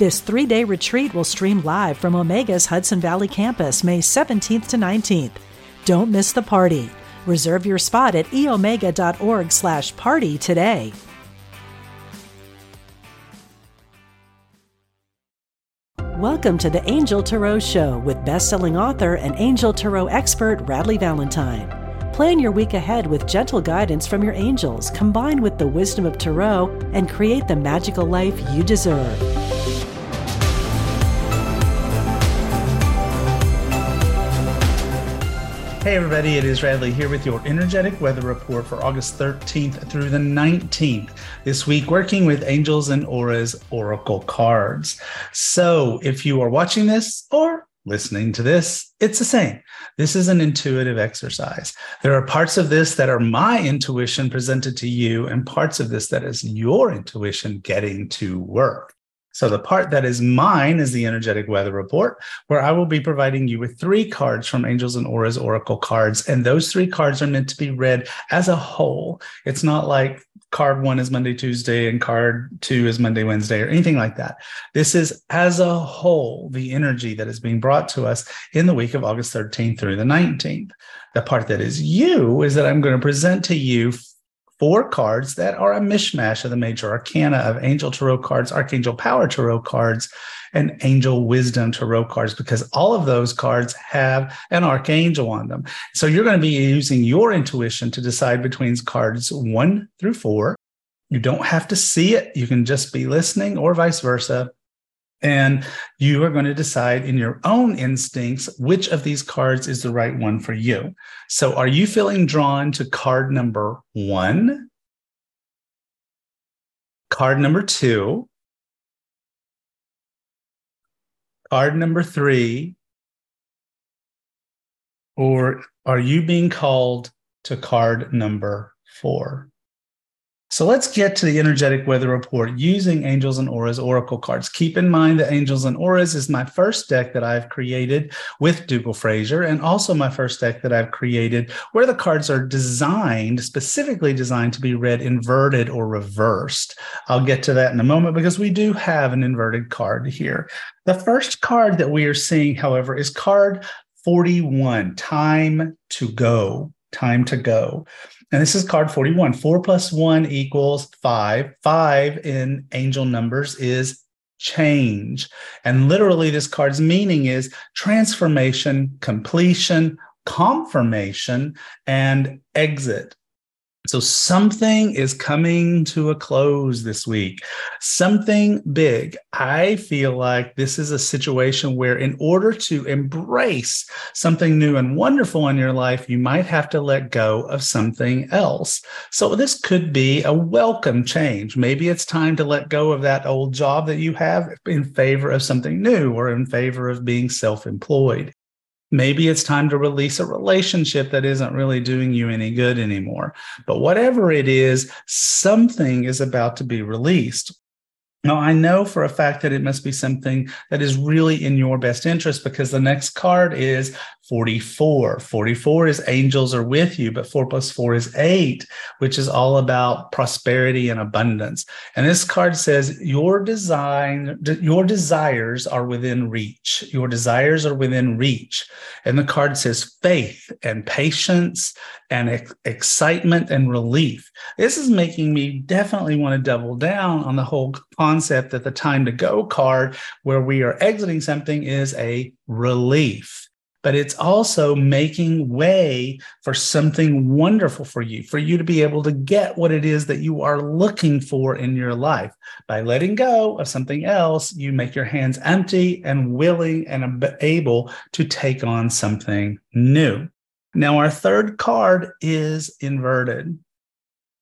This three day retreat will stream live from Omega's Hudson Valley campus May 17th to 19th. Don't miss the party. Reserve your spot at eomega.org slash party today. Welcome to the Angel Tarot Show with best-selling author and Angel Tarot expert Radley Valentine. Plan your week ahead with gentle guidance from your angels combined with the wisdom of Tarot and create the magical life you deserve. Hey everybody, it is Radley here with your energetic weather report for August 13th through the 19th. This week, working with Angels and Auras Oracle cards. So if you are watching this or listening to this, it's the same. This is an intuitive exercise. There are parts of this that are my intuition presented to you, and parts of this that is your intuition getting to work. So the part that is mine is the energetic weather report, where I will be providing you with three cards from Angels and Auras Oracle cards. And those three cards are meant to be read as a whole. It's not like card one is Monday, Tuesday, and card two is Monday, Wednesday, or anything like that. This is as a whole the energy that is being brought to us in the week of August 13th through the 19th. The part that is you is that I'm going to present to you four cards that are a mishmash of the major arcana of angel tarot cards, archangel power tarot cards, and angel wisdom tarot cards, because all of those cards have an archangel on them. So you're going to be using your intuition to decide between cards one through four. You don't have to see it, you can just be listening or vice versa. And you are going to decide in your own instincts which of these cards is the right one for you. So, are you feeling drawn to card number one, card number two, card number three, or are you being called to card number four? So let's get to the energetic weather report using Angels and Auras Oracle cards. Keep in mind that Angels and Auras is my first deck that I've created with Dougal Fraser, and also my first deck that I've created where the cards are designed, specifically designed to be read inverted or reversed. I'll get to that in a moment because we do have an inverted card here. The first card that we are seeing, however, is card 41, Time to Go. Time to Go. And this is card 41. Four plus one equals five. Five in angel numbers is change. And literally, this card's meaning is transformation, completion, confirmation, and exit. So something is coming to a close this week, something big. I feel like this is a situation where, in order to embrace something new and wonderful in your life, you might have to let go of something else. So this could be a welcome change. Maybe it's time to let go of that old job that you have in favor of something new or in favor of being self employed. Maybe it's time to release a relationship that isn't really doing you any good anymore. But whatever it is, something is about to be released. Now, I know for a fact that it must be something that is really in your best interest because the next card is 44. 44 is angels are with you, but four plus four is eight, which is all about prosperity and abundance. And this card says your design, your desires are within reach. Your desires are within reach. And the card says faith and patience and ex- excitement and relief. This is making me definitely want to double down on the whole concept that the time to go card, where we are exiting something, is a relief but it's also making way for something wonderful for you, for you to be able to get what it is that you are looking for in your life. By letting go of something else, you make your hands empty and willing and able to take on something new. Now, our third card is inverted.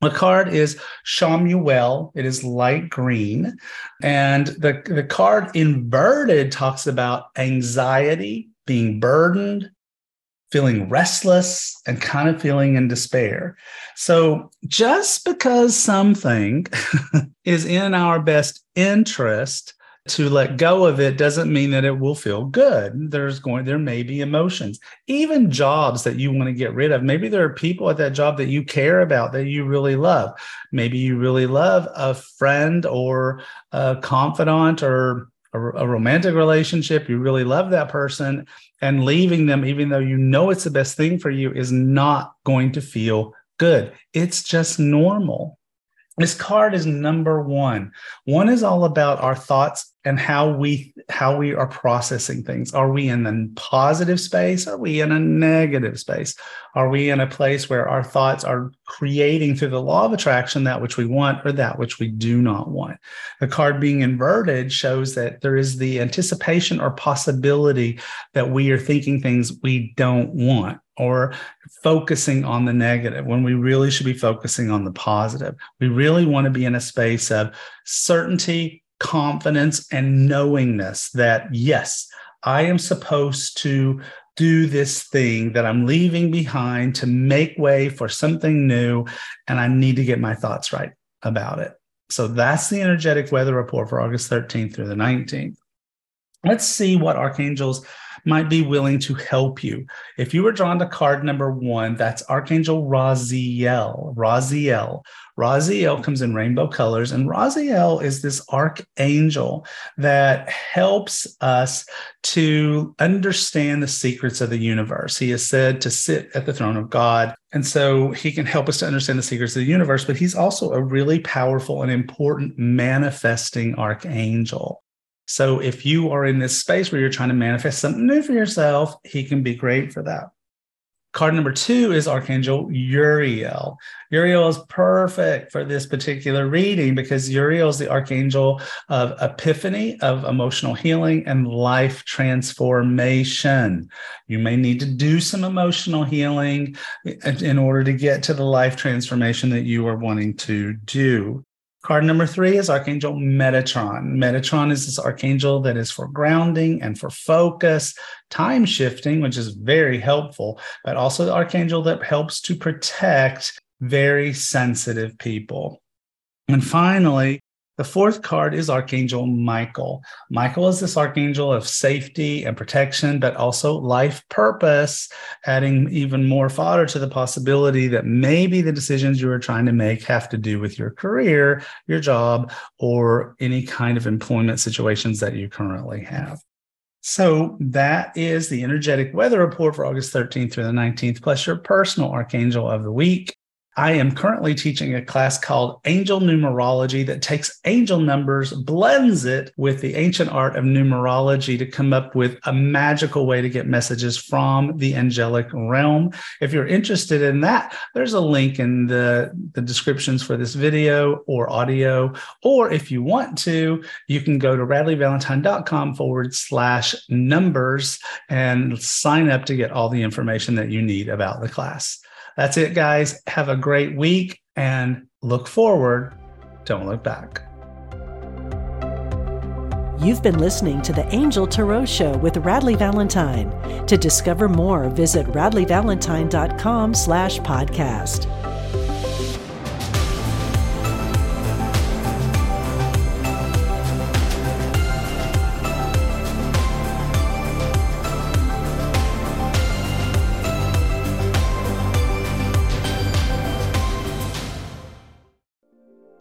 The card is Chamuel. It is light green. And the, the card inverted talks about anxiety, being burdened, feeling restless, and kind of feeling in despair. So just because something is in our best interest, to let go of it doesn't mean that it will feel good. There's going there may be emotions even jobs that you want to get rid of. Maybe there are people at that job that you care about that you really love. Maybe you really love a friend or a confidant or a, a romantic relationship you really love that person and leaving them even though you know it's the best thing for you is not going to feel good. It's just normal. This card is number one. One is all about our thoughts and how we how we are processing things. Are we in a positive space? Are we in a negative space? Are we in a place where our thoughts are creating through the law of attraction that which we want or that which we do not want? The card being inverted shows that there is the anticipation or possibility that we are thinking things we don't want or focusing on the negative when we really should be focusing on the positive. We really want to be in a space of certainty, confidence, and knowingness that, yes, I am supposed to do this thing that I'm leaving behind to make way for something new. And I need to get my thoughts right about it. So that's the energetic weather report for August 13th through the 19th. Let's see what archangels might be willing to help you. If you were drawn to card number one, that's Archangel Raziel. Raziel. Raziel comes in rainbow colors, and Raziel is this archangel that helps us to understand the secrets of the universe. He is said to sit at the throne of God. And so he can help us to understand the secrets of the universe, but he's also a really powerful and important manifesting archangel. So if you are in this space where you're trying to manifest something new for yourself, he can be great for that. Card number two is Archangel Uriel. Uriel is perfect for this particular reading because Uriel is the archangel of epiphany, of emotional healing, and life transformation. You may need to do some emotional healing in order to get to the life transformation that you are wanting to do. Card number three is Archangel Metatron. Metatron is this archangel that is for grounding and for focus, time shifting, which is very helpful, but also the archangel that helps to protect very sensitive people. And finally, the fourth card is Archangel Michael. Michael is this archangel of safety and protection, but also life purpose, adding even more fodder to the possibility that maybe the decisions you are trying to make have to do with your career, your job, or any kind of employment situations that you currently have. So that is the energetic weather report for August 13th through the 19th, plus your personal archangel of the week. I am currently teaching a class called Angel Numerology that takes angel numbers, blends it with the ancient art of numerology to come up with a magical way to get messages from the angelic realm. If you're interested in that, there's a link in the, the descriptions for this video or audio. Or if you want to, you can go to radleyvalentine.com forward slash numbers and sign up to get all the information that you need about the class. That's it, guys. Have a great week and look forward. Don't look back. You've been listening to the Angel Tarot Show with Radley Valentine. To discover more, visit radleyvalentine.com slash podcast.